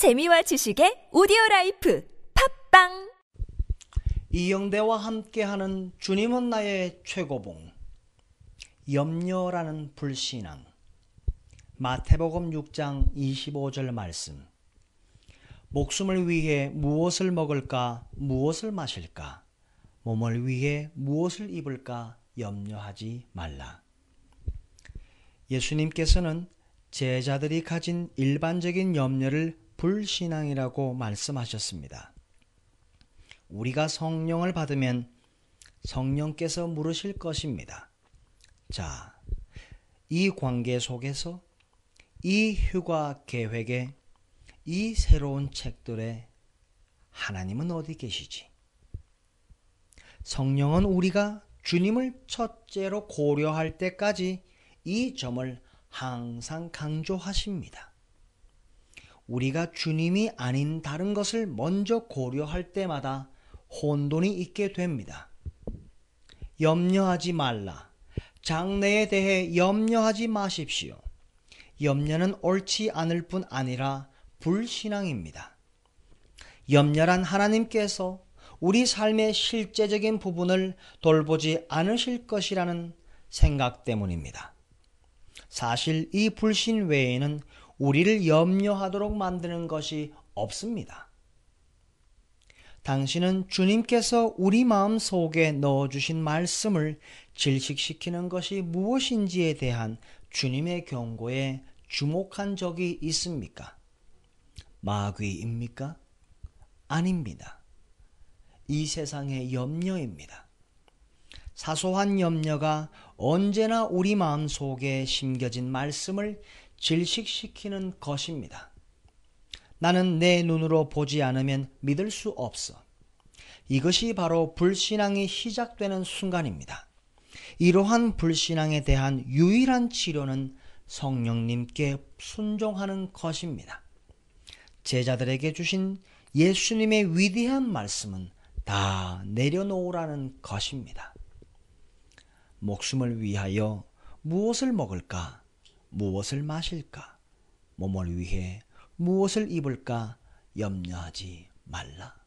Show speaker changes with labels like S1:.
S1: 재미와 지식의 오디오 라이프 팟빵!
S2: 이영대와 함께하는 주님은 나의 최고봉 염려라는 불신앙. 마태복음 6장 25절 말씀. 목숨을 위해 무엇을 먹을까 무엇을 마실까? 몸을 위해 무엇을 입을까 염려하지 말라. 예수님께서는 제자들이 가진 일반적인 염려를 불신앙이라고 말씀하셨습니다. 우리가 성령을 받으면 성령께서 물으실 것입니다. 자, 이 관계 속에서 이 휴가 계획에 이 새로운 책들에 하나님은 어디 계시지? 성령은 우리가 주님을 첫째로 고려할 때까지 이 점을 항상 강조하십니다. 우리가 주님이 아닌 다른 것을 먼저 고려할 때마다 혼돈이 있게 됩니다. 염려하지 말라. 장래에 대해 염려하지 마십시오. 염려는 옳지 않을 뿐 아니라 불신앙입니다. 염려란 하나님께서 우리 삶의 실제적인 부분을 돌보지 않으실 것이라는 생각 때문입니다. 사실 이 불신 외에는 우리를 염려하도록 만드는 것이 없습니다. 당신은 주님께서 우리 마음 속에 넣어주신 말씀을 질식시키는 것이 무엇인지에 대한 주님의 경고에 주목한 적이 있습니까? 마귀입니까? 아닙니다. 이 세상의 염려입니다. 사소한 염려가 언제나 우리 마음 속에 심겨진 말씀을 질식시키는 것입니다. 나는 내 눈으로 보지 않으면 믿을 수 없어. 이것이 바로 불신앙이 시작되는 순간입니다. 이러한 불신앙에 대한 유일한 치료는 성령님께 순종하는 것입니다. 제자들에게 주신 예수님의 위대한 말씀은 다 내려놓으라는 것입니다. 목숨을 위하여 무엇을 먹을까? 무엇을 마실까? 몸을 위해 무엇을 입을까? 염려하지 말라.